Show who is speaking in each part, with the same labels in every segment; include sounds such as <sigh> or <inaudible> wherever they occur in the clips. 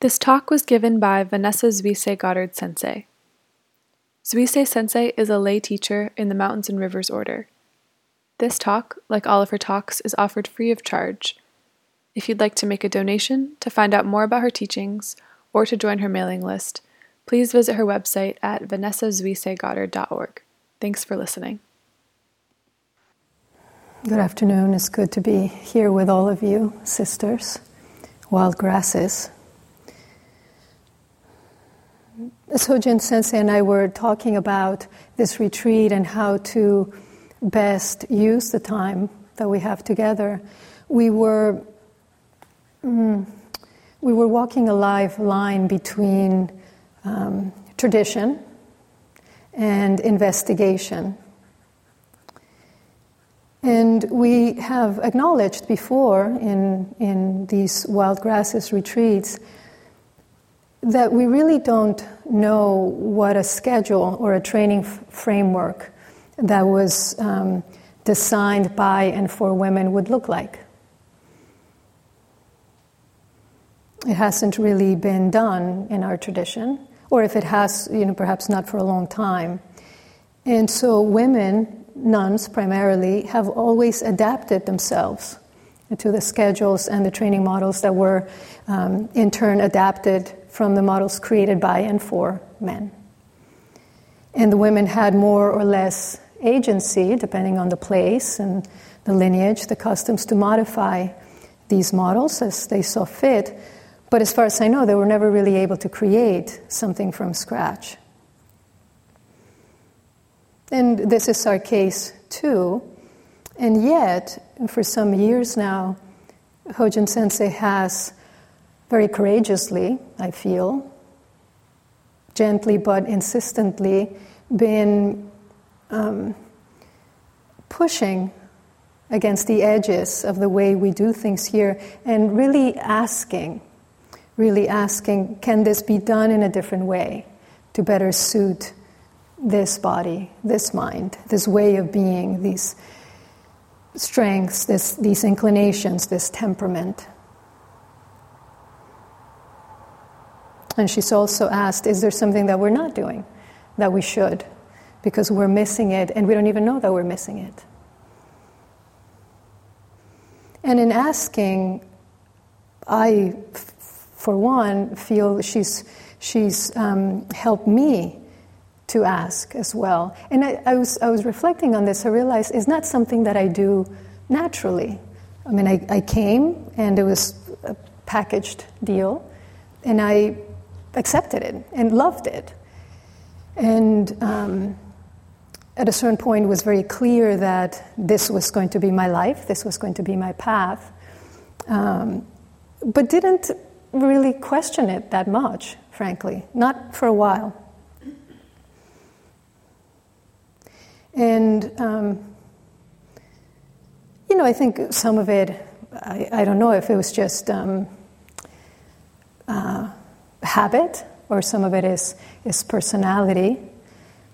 Speaker 1: This talk was given by Vanessa Zuisei Goddard Sensei. Zuisei Sensei is a lay teacher in the Mountains and Rivers Order. This talk, like all of her talks, is offered free of charge. If you'd like to make a donation, to find out more about her teachings, or to join her mailing list, please visit her website at vanessazuiseigoddard.org. Thanks for listening.
Speaker 2: Good afternoon. It's good to be here with all of you, sisters, wild grasses. Sojin Sensei and I were talking about this retreat and how to best use the time that we have together. We were mm, we were walking a live line between um, tradition and investigation. And we have acknowledged before in, in these wild grasses retreats that we really don't know what a schedule or a training f- framework that was um, designed by and for women would look like. It hasn't really been done in our tradition, or if it has, you know, perhaps not for a long time. And so women, nuns primarily, have always adapted themselves to the schedules and the training models that were um, in turn adapted from the models created by and for men. And the women had more or less agency, depending on the place and the lineage, the customs, to modify these models as they saw fit. But as far as I know, they were never really able to create something from scratch. And this is our case too. And yet, for some years now, Hojin Sensei has very courageously, I feel, gently but insistently, been um, pushing against the edges of the way we do things here and really asking, really asking, can this be done in a different way to better suit this body, this mind, this way of being, these strengths, this, these inclinations, this temperament? And she's also asked, is there something that we're not doing that we should? Because we're missing it and we don't even know that we're missing it. And in asking, I, for one, feel she's, she's um, helped me to ask as well. And I, I, was, I was reflecting on this. I realized it's not something that I do naturally. I mean, I, I came and it was a packaged deal, and I accepted it and loved it. And um, at a certain point, it was very clear that this was going to be my life, this was going to be my path, um, but didn't really question it that much, frankly, not for a while. And, um, you know, I think some of it, I, I, don't know if it was just um, uh, habit or some of it is, is personality.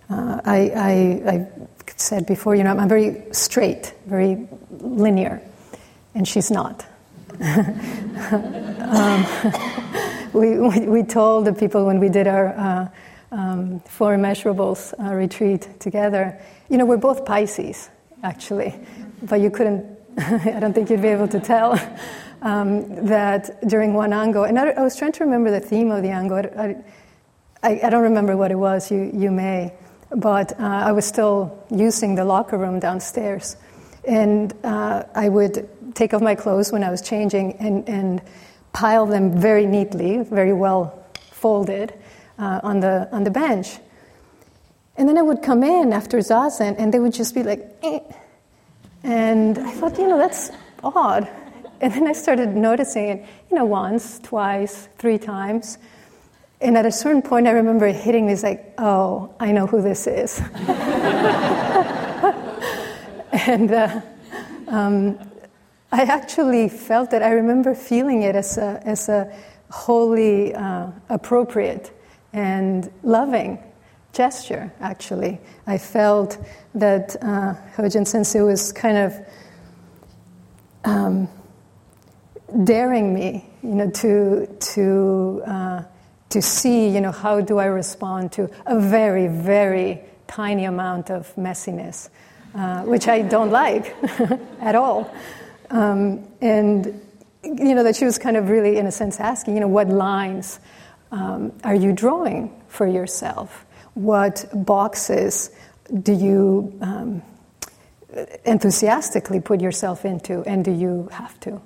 Speaker 2: Uh, I, I, I, said before, you know, I'm very straight, very linear, and she's not. <laughs> um, <laughs> we, we, told the people when we did our uh, um, Four Immeasurables uh, retreat together, you know, we're both Pisces, actually, but you couldn't, <laughs> I don't think you'd be able to tell um, that during one ango, and I, I, was trying to remember the theme of the ango. I, I, I don't remember what it was, you, you may, but uh, I was still using the locker room downstairs. And uh, I would take off my clothes when I was changing and, and pile them very neatly, very well folded uh, on, the, on the bench. And then I would come in after zazen and they would just be like, eh. and I thought, you know, that's odd. And then I started noticing it, you know, once, twice, three times. And at a certain point, I remember hitting this like, oh, I know who this is. <laughs> and uh, um, I actually felt that I remember feeling it as a, as a wholly uh, appropriate and loving gesture, actually. I felt that uh, Hojin Sensei was kind of. Um, daring me, you know, to, to, uh, to see, you know, how do I respond to a very, very tiny amount of messiness, uh, which I don't like <laughs> at all. Um, and, you know, that she was kind of really, in a sense, asking, you know, what lines um, are you drawing for yourself? What boxes do you um, enthusiastically put yourself into, and do you have to?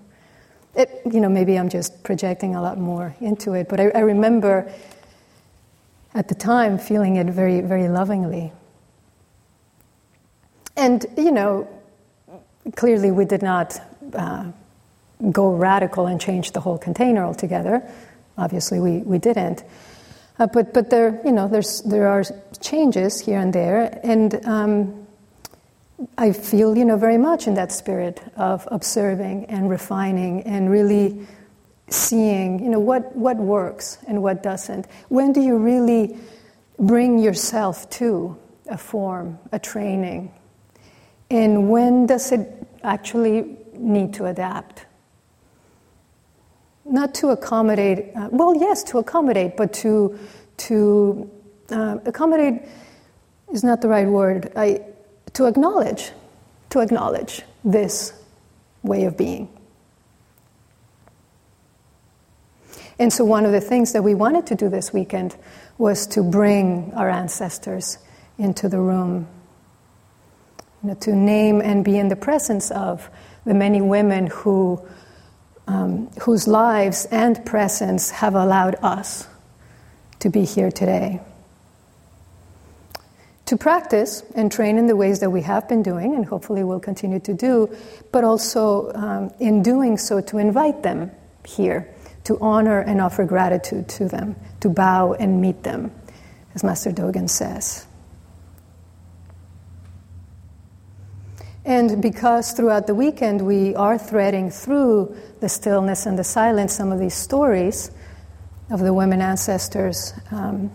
Speaker 2: It, you know, maybe I'm just projecting a lot more into it, but I, I remember at the time feeling it very, very lovingly. And, you know, clearly we did not uh, go radical and change the whole container altogether. Obviously, we, we didn't. Uh, but but there, you know, there's, there are changes here and there. And um, I feel, you know, very much in that spirit of observing and refining and really seeing, you know, what, what works and what doesn't. When do you really bring yourself to a form, a training? And when does it actually need to adapt? Not to accommodate, uh, well, yes, to accommodate, but to, to uh, accommodate is not the right word. I, to acknowledge, to acknowledge this way of being. And so, one of the things that we wanted to do this weekend was to bring our ancestors into the room, you know, to name and be in the presence of the many women who, um, whose lives and presence have allowed us to be here today to practice and train in the ways that we have been doing and hopefully will continue to do, but also um, in doing so to invite them here, to honor and offer gratitude to them, to bow and meet them, as Master Dogen says. And because throughout the weekend we are threading through the stillness and the silence some of these stories of the women ancestors, um,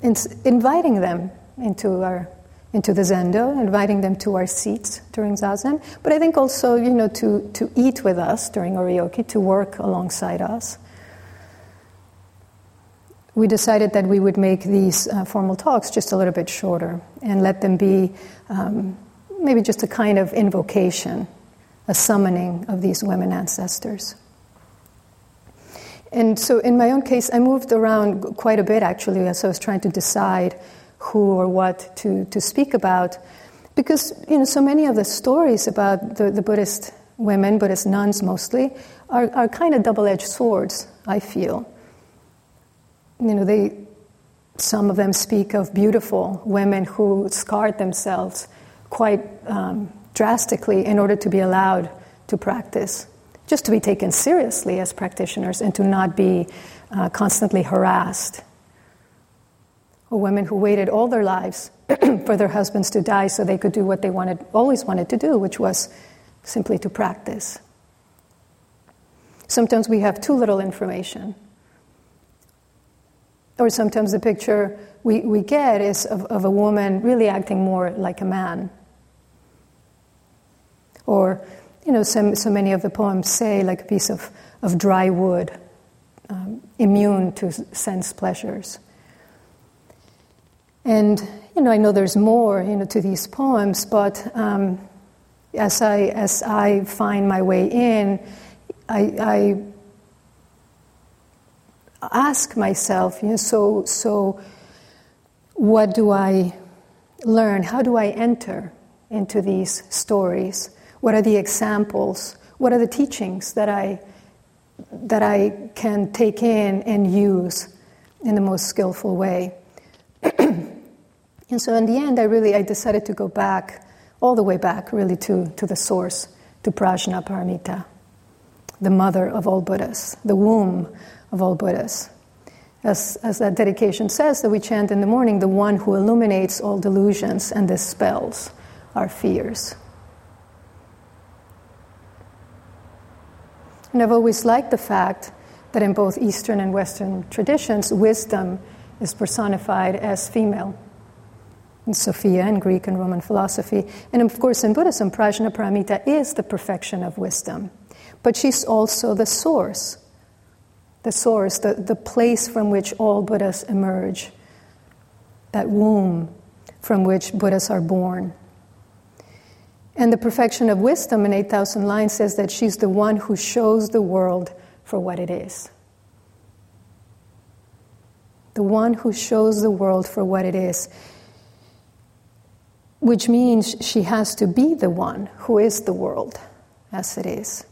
Speaker 2: inviting them into our into the zendo, inviting them to our seats during zazen, but I think also, you know, to, to eat with us during oryoki, to work alongside us. We decided that we would make these uh, formal talks just a little bit shorter and let them be um, maybe just a kind of invocation, a summoning of these women ancestors. And so, in my own case, I moved around quite a bit actually as I was trying to decide who or what to, to speak about. Because you know, so many of the stories about the, the Buddhist women, Buddhist nuns mostly, are, are kind of double edged swords, I feel. You know, they, some of them speak of beautiful women who scarred themselves quite um, drastically in order to be allowed to practice, just to be taken seriously as practitioners and to not be uh, constantly harassed or women who waited all their lives <clears throat> for their husbands to die so they could do what they wanted, always wanted to do, which was simply to practice. Sometimes we have too little information. Or sometimes the picture we, we get is of, of a woman really acting more like a man. Or, you know, so, so many of the poems say, like a piece of, of dry wood, um, immune to sense pleasures. And you know, I know there's more you know to these poems, but um, as I as I find my way in, I, I ask myself, you know, so so what do I learn? How do I enter into these stories? What are the examples? What are the teachings that I that I can take in and use in the most skillful way? And so in the end, I really I decided to go back, all the way back, really to, to the source, to Prajnaparamita, the mother of all Buddhas, the womb of all Buddhas. As, as that dedication says that we chant in the morning, the one who illuminates all delusions and dispels our fears. And I've always liked the fact that in both Eastern and Western traditions, wisdom is personified as female Sophia in Greek and Roman philosophy. And of course, in Buddhism, Prajnaparamita is the perfection of wisdom. but she's also the source. The source, the, the place from which all Buddhas emerge, that womb from which Buddhas are born. And the perfection of wisdom in 8,000 lines says that she's the one who shows the world for what it is. The one who shows the world for what it is. Which means she has to be the one who is the world as it is.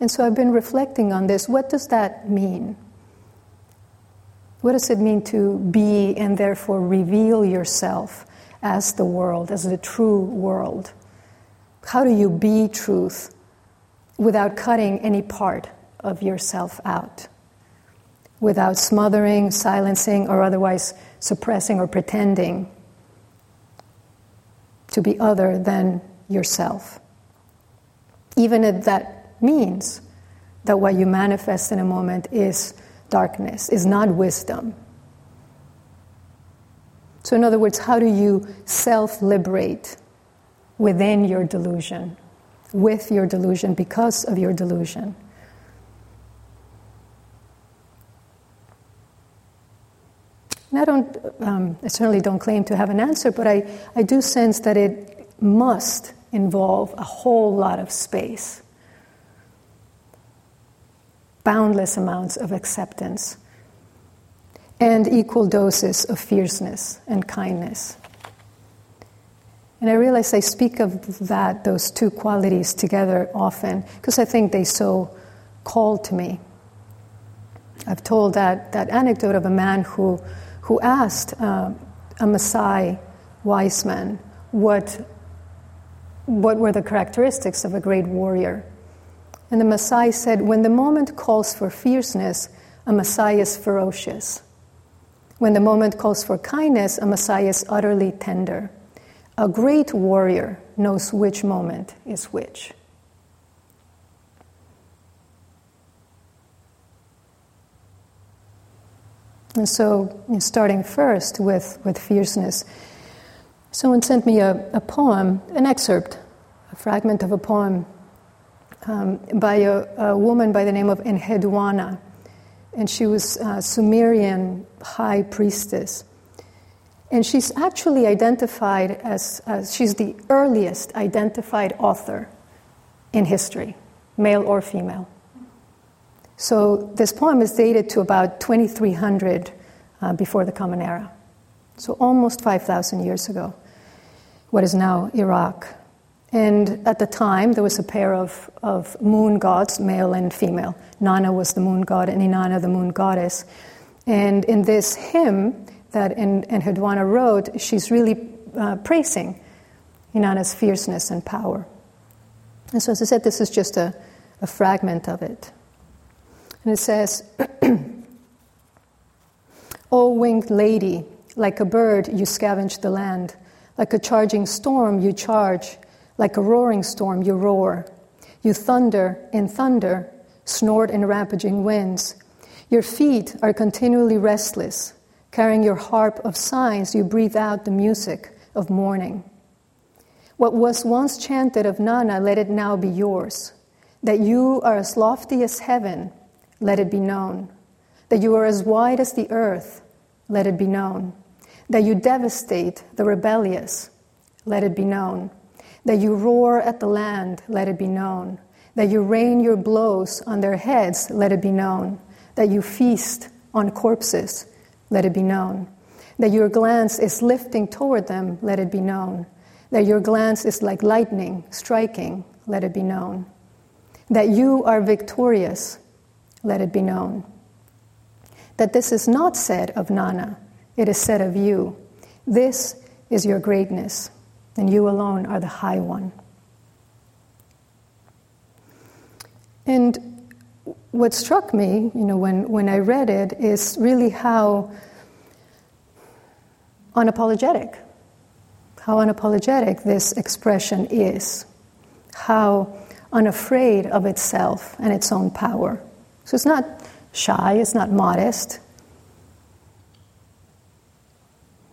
Speaker 2: And so I've been reflecting on this. What does that mean? What does it mean to be and therefore reveal yourself as the world, as the true world? How do you be truth without cutting any part of yourself out? Without smothering, silencing, or otherwise suppressing or pretending to be other than yourself. Even if that means that what you manifest in a moment is darkness, is not wisdom. So, in other words, how do you self liberate within your delusion, with your delusion, because of your delusion? And I don't, um, I certainly don't claim to have an answer, but I, I do sense that it must involve a whole lot of space, boundless amounts of acceptance, and equal doses of fierceness and kindness. And I realize I speak of that, those two qualities together often, because I think they so call to me. I've told that, that anecdote of a man who who asked uh, a Maasai wise man what, what were the characteristics of a great warrior. And the Maasai said, When the moment calls for fierceness, a Maasai is ferocious. When the moment calls for kindness, a Maasai is utterly tender. A great warrior knows which moment is which. And so, starting first with, with fierceness, someone sent me a, a poem, an excerpt, a fragment of a poem um, by a, a, woman by the name of Enheduanna. And she was a Sumerian high priestess. And she's actually identified as, as she's the earliest identified author in history, male or female. So this poem is dated to about 2300 uh, before the Common Era. So almost 5,000 years ago, what is now Iraq. And at the time, there was a pair of, of moon gods, male and female. Nanna was the moon god, and Inanna the moon goddess. And in this hymn that Enheduanna wrote, she's really uh, praising Inanna's fierceness and power. And so, as I said, this is just a, a fragment of it. And it says, <clears throat> O winged lady, like a bird you scavenge the land, like a charging storm you charge, like a roaring storm you roar. You thunder in thunder, snort in rampaging winds. Your feet are continually restless. Carrying your harp of signs, you breathe out the music of mourning. What was once chanted of Nanna, let it now be yours. That you are as lofty as heaven, let it be known. That you are as wide as the earth, let it be known. That you devastate the rebellious, let it be known. That you roar at the land, let it be known. That you rain your blows on their heads, let it be known. That you feast on corpses, let it be known. That your glance is lifting toward them, let it be known. That your glance is like lightning striking, let it be known. That you are victorious, let it be known. That this is not said of Nanna, it is said of you. This is your greatness, and you alone are the high one. And what struck me, you know, when, when I read it, is really how unapologetic, how unapologetic this expression is, how unafraid of itself and its own power. So it's not shy, it's not modest.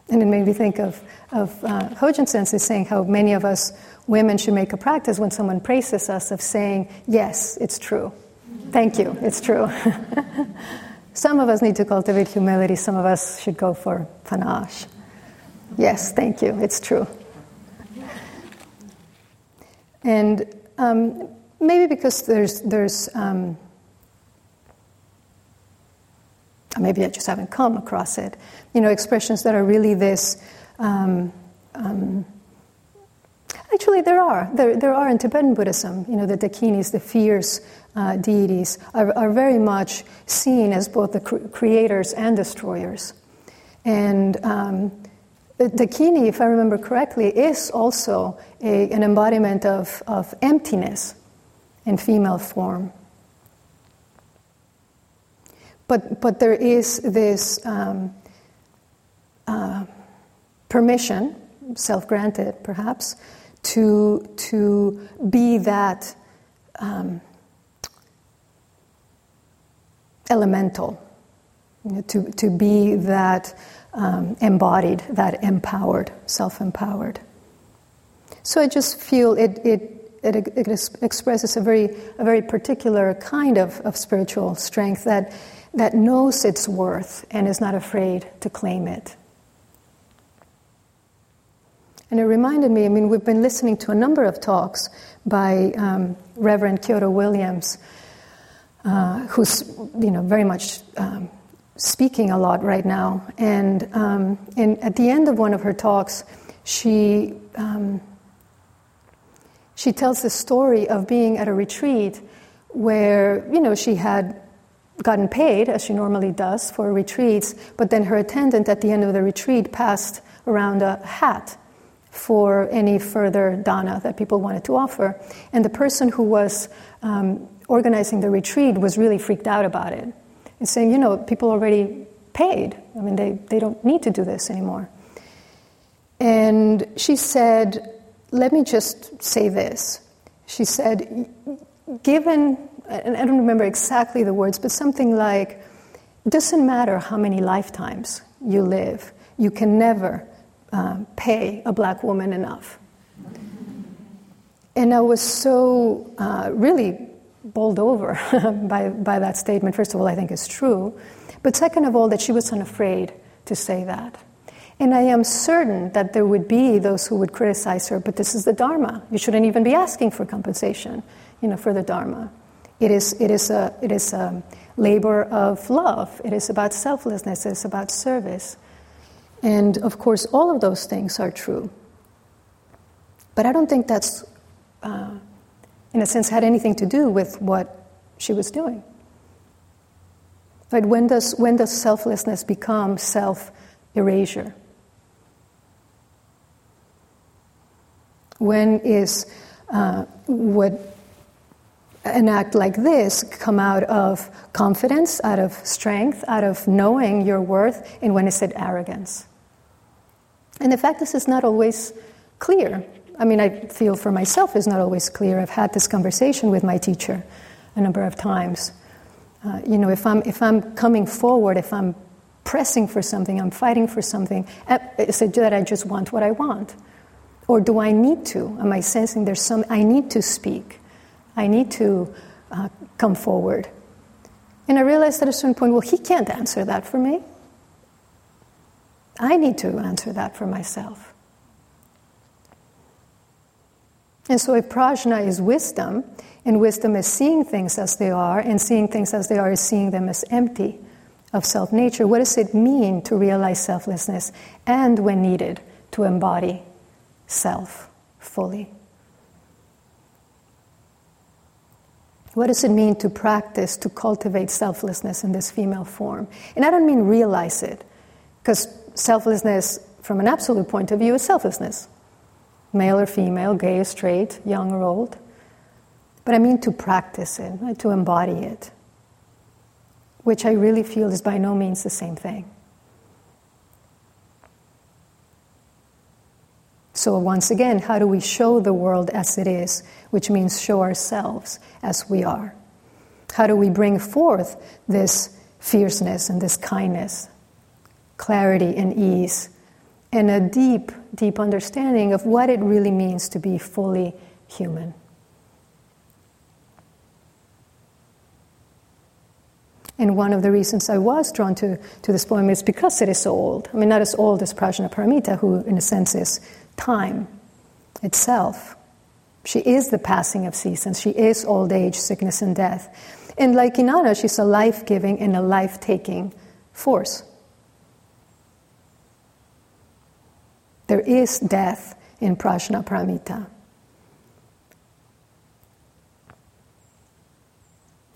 Speaker 2: And it made me think of, of uh, Hojin Sensei saying how many of us women should make a practice when someone praises us of saying, Yes, it's true. Thank you, it's true. <laughs> some of us need to cultivate humility, some of us should go for panache. Yes, thank you, it's true. And um, maybe because there's, there's um, maybe I just haven't come across it, you know, expressions that are really this. Um, um, actually, there are. There, there are in Tibetan Buddhism, you know, the dakinis, the fierce uh, deities, are, are, very much seen as both the cre- creators and destroyers. And um, the Dakini, if I remember correctly, is also a, an embodiment of, of emptiness in female form. But, but there is this um, uh, permission, self granted perhaps, to, to be that um, elemental, you know, to, to be that um, embodied, that empowered, self empowered. So I just feel it, it, it, it expresses a very, a very particular kind of, of spiritual strength that, that knows its worth and is not afraid to claim it. And it reminded me, I mean, we've been listening to a number of talks by um, Reverend Kyodo Williams, uh, who's, you know, very much um, speaking a lot right now. And, um, and at the end of one of her talks, she, um, she tells the story of being at a retreat where, you know, she had gotten paid, as she normally does, for retreats, but then her attendant at the end of the retreat passed around a hat for any further dana that people wanted to offer. And the person who was um, organizing the retreat was really freaked out about it and saying, you know, people already paid. I mean, they, they don't need to do this anymore. And she said, let me just say this. She said, given, and I don't remember exactly the words, but something like, it doesn't matter how many lifetimes you live, you can never uh, pay a black woman enough. And I was so uh, really bowled over <laughs> by, by that statement. First of all, I think it's true. But second of all, that she was unafraid to say that. And I am certain that there would be those who would criticize her, but this is the Dharma. You shouldn't even be asking for compensation, you know, for the Dharma. It is, it is, a, it is a labor of love. It is about selflessness. It is about service. And of course, all of those things are true. But I don't think that's uh, in a sense, had anything to do with what she was doing. But when does, when does selflessness become self erasure? When is uh, would an act like this come out of confidence, out of strength, out of knowing your worth, and when it said arrogance? And the fact, this is not always clear I mean, I feel for myself is not always clear. I've had this conversation with my teacher a number of times. Uh, you know, if I'm, if I'm coming forward, if I'm pressing for something, I'm fighting for something, is it that I just want what I want? Or do I need to? Am I sensing there's some, I need to speak, I need to uh, come forward? And I realized at a certain point, well, he can't answer that for me. I need to answer that for myself. And so, if prajna is wisdom, and wisdom is seeing things as they are, and seeing things as they are is seeing them as empty of self nature, what does it mean to realize selflessness and, when needed, to embody self fully? What does it mean to practice, to cultivate selflessness in this female form? And I don't mean realize it, because selflessness, from an absolute point of view, is selflessness male or female, gay or straight, young or old. But I mean to practice it, to embody it, which I really feel is by no means the same thing. So, once again, how do we show the world as it is, which means show ourselves as we are? How do we bring forth this fierceness and this kindness, clarity and ease, and a deep, deep understanding of what it really means to be fully human. And one of the reasons I was drawn to, to this poem is because it is so old. I mean, not as old as Prajnaparamita, who, in a sense, is time itself. She is the passing of seasons. She is old age, sickness, and death. And like Inanna, she's a life giving and a life taking force. There is death in Prajnaparamita.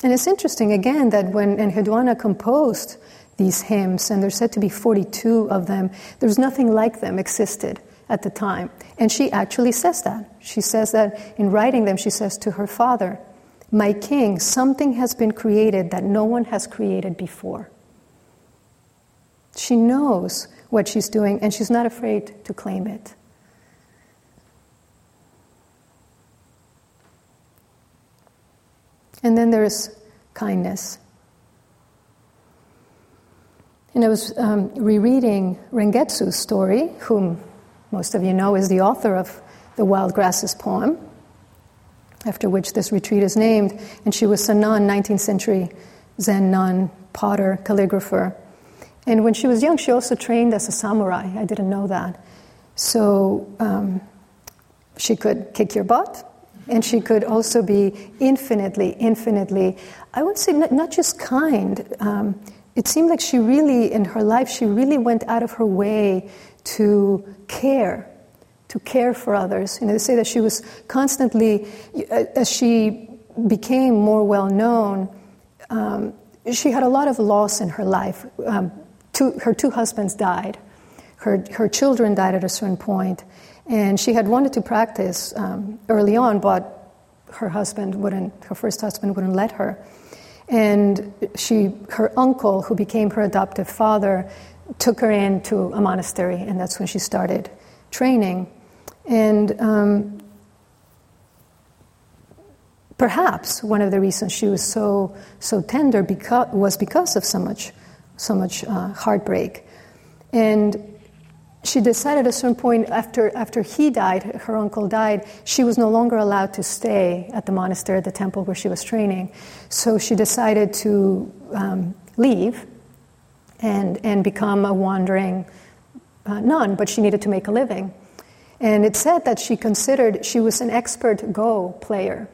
Speaker 2: And it's interesting again that when Enheduanna composed these hymns, and there's said to be 42 of them, there's nothing like them existed at the time. And she actually says that. She says that in writing them, she says to her father, My king, something has been created that no one has created before. She knows what she's doing, and she's not afraid to claim it. And then there's kindness. And I was um, rereading Rengetsu's story, whom most of you know is the author of the Wild Grasses poem, after which this retreat is named. And she was a nun, 19th century Zen nun, potter, calligrapher. And when she was young, she also trained as a samurai. I didn't know that. So um, she could kick your butt, and she could also be infinitely, infinitely, I would say, not, not just kind. Um, it seemed like she really, in her life, she really went out of her way to care, to care for others. You know, they say that she was constantly, as she became more well known, um, she had a lot of loss in her life. Um, two, her two husbands died. Her, her children died at a certain point, and she had wanted to practice um, early on, but her husband wouldn't, her first husband wouldn't let her. And she, her uncle, who became her adoptive father, took her into a monastery, and that's when she started training. And um, perhaps one of the reasons she was so so tender because, was because of so much so much uh, heartbreak. And she decided at a certain point after, after he died, her uncle died, she was no longer allowed to stay at the monastery, at the temple where she was training. So she decided to um, leave and, and become a wandering uh, nun, but she needed to make a living. And it said that she considered she was an expert Go player,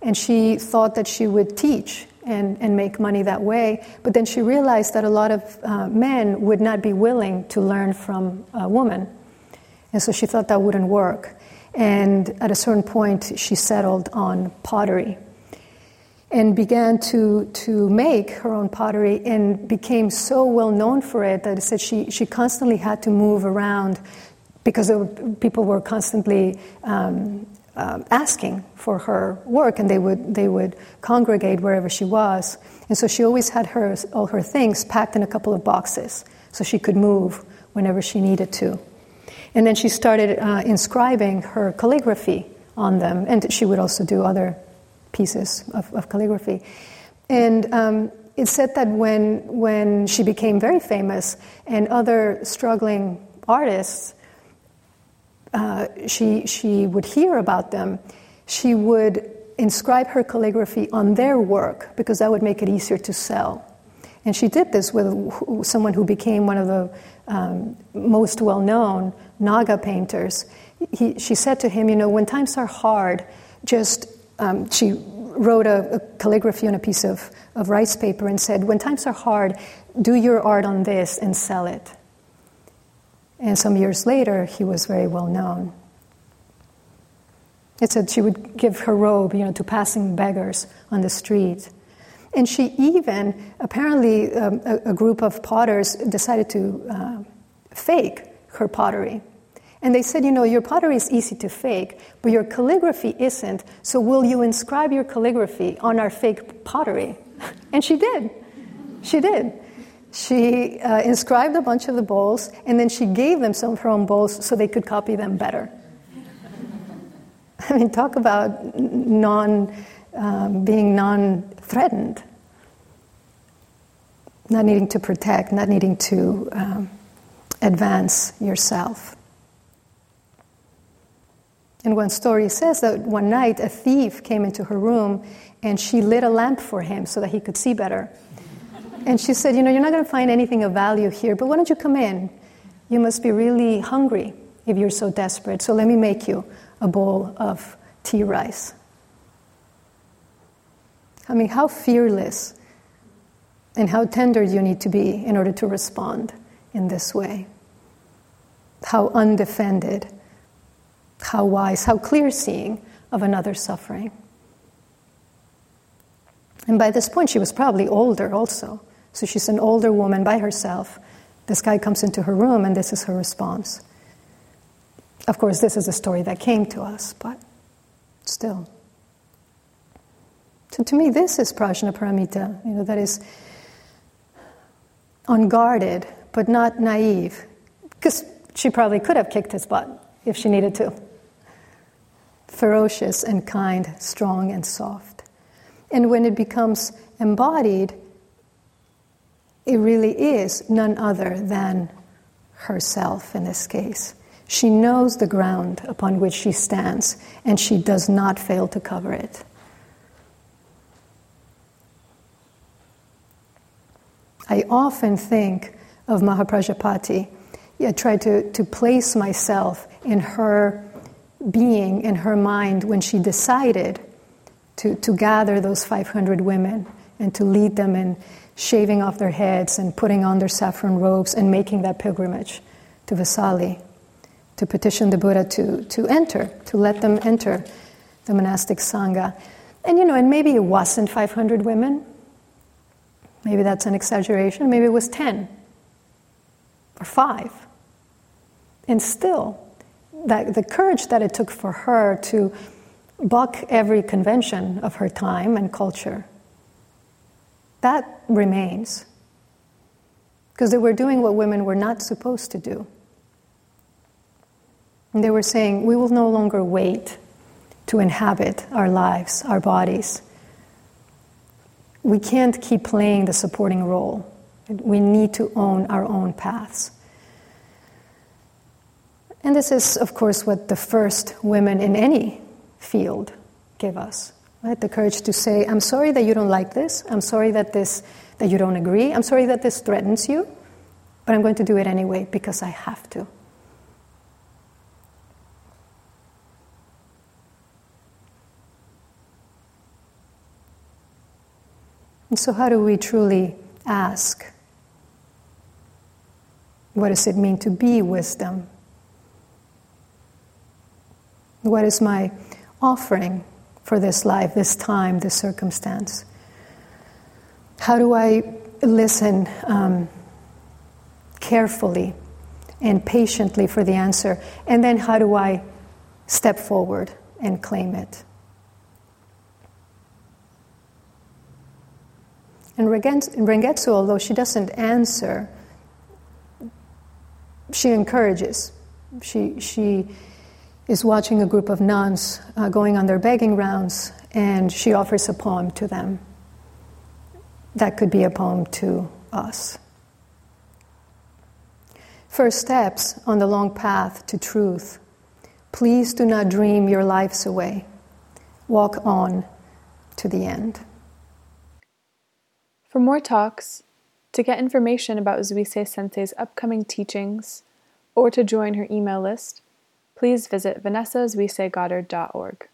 Speaker 2: and she thought that she would teach and, and make money that way. But then she realized that a lot of uh, men would not be willing to learn from a woman. And so she thought that wouldn't work. And at a certain point, she settled on pottery and began to, to make her own pottery and became so well known for it that it said she, she constantly had to move around because were, people were constantly um, um, asking for her work, and they would they would congregate wherever she was. And so she always had her all her things packed in a couple of boxes, so she could move whenever she needed to. And then she started uh, inscribing her calligraphy on them, and she would also do other pieces of, of calligraphy. And um, it said that when when she became very famous, and other struggling artists uh, she, she would hear about them, she would inscribe her calligraphy on their work because that would make it easier to sell. And she did this with someone who became one of the um, most well known Nanga painters. He, she said to him, You know, when times are hard, just, um, she wrote a, a, calligraphy on a piece of, of rice paper and said, When times are hard, do your art on this and sell it. And some years later, he was very well known. It said she would give her robe, you know, to passing beggars on the street. And she even, apparently, um, a, a, group of potters decided to uh, fake her pottery. And they said, you know, your pottery is easy to fake, but your calligraphy isn't, so will you inscribe your calligraphy on our fake pottery? <laughs> And she did. She did she uh, inscribed a bunch of the bowls and then she gave them some of her own bowls so they could copy them better. <laughs> I mean, talk about non, um, being non threatened, not needing to protect, not needing to um, advance yourself. And one story says that one night a thief came into her room and she lit a lamp for him so that he could see better. And she said, You know, you're not going to find anything of value here, but why don't you come in? You must be really hungry if you're so desperate. So let me make you a bowl of tea rice. I mean, how fearless and how tender you need to be in order to respond in this way. How undefended, how wise, how clear seeing of another's suffering. And by this point, she was probably older also. So she's an older woman by herself. This guy comes into her room, and this is her response. Of course, this is a story that came to us, but still. So to me, this is Prajnaparamita, you know, that is unguarded, but not naive. Because she probably could have kicked his butt if she needed to. Ferocious and kind, strong and soft. And when it becomes embodied, it really is none other than herself in this case. She knows the ground upon which she stands, and she does not fail to cover it. I often think of Mahaprajapati. I try to, to place myself in her being, in her mind, when she decided to, to gather those 500 women and to lead them in shaving off their heads and putting on their saffron robes and making that pilgrimage to Vasali to petition the Buddha to, to enter, to let them enter the monastic Sangha. And you know, and maybe it wasn't 500 women. Maybe that's an exaggeration. Maybe it was 10 or 5. And still, that, the courage that it took for her to buck every convention of her time and culture, that remains. Because they were doing what women were not supposed to do. And they were saying, we will no longer wait to inhabit our lives, our bodies. We can't keep playing the supporting role. We need to own our own paths. And this is, of course, what the first women in any field give us. Right? The courage to say, I'm sorry that you don't like this. I'm sorry that this that you don't agree. I'm sorry that this threatens you, but I'm going to do it anyway because I have to. And so, how do we truly ask? What does it mean to be wisdom? What is my offering for this life, this time, this circumstance? How do I listen um, carefully and patiently for the answer? And then how do I step forward and claim it? And Rengetsu, although she doesn't answer, she encourages. She, she is watching a group of nuns uh, going on their begging rounds, and she offers a poem to them. That could be a poem to us. First steps on the long path to truth. Please do not dream your lives away. Walk on to the end.
Speaker 1: For more talks, to get information about Zuisei Sensei's upcoming teachings, or to join her email list, please visit vanessazuiseigoddard.org.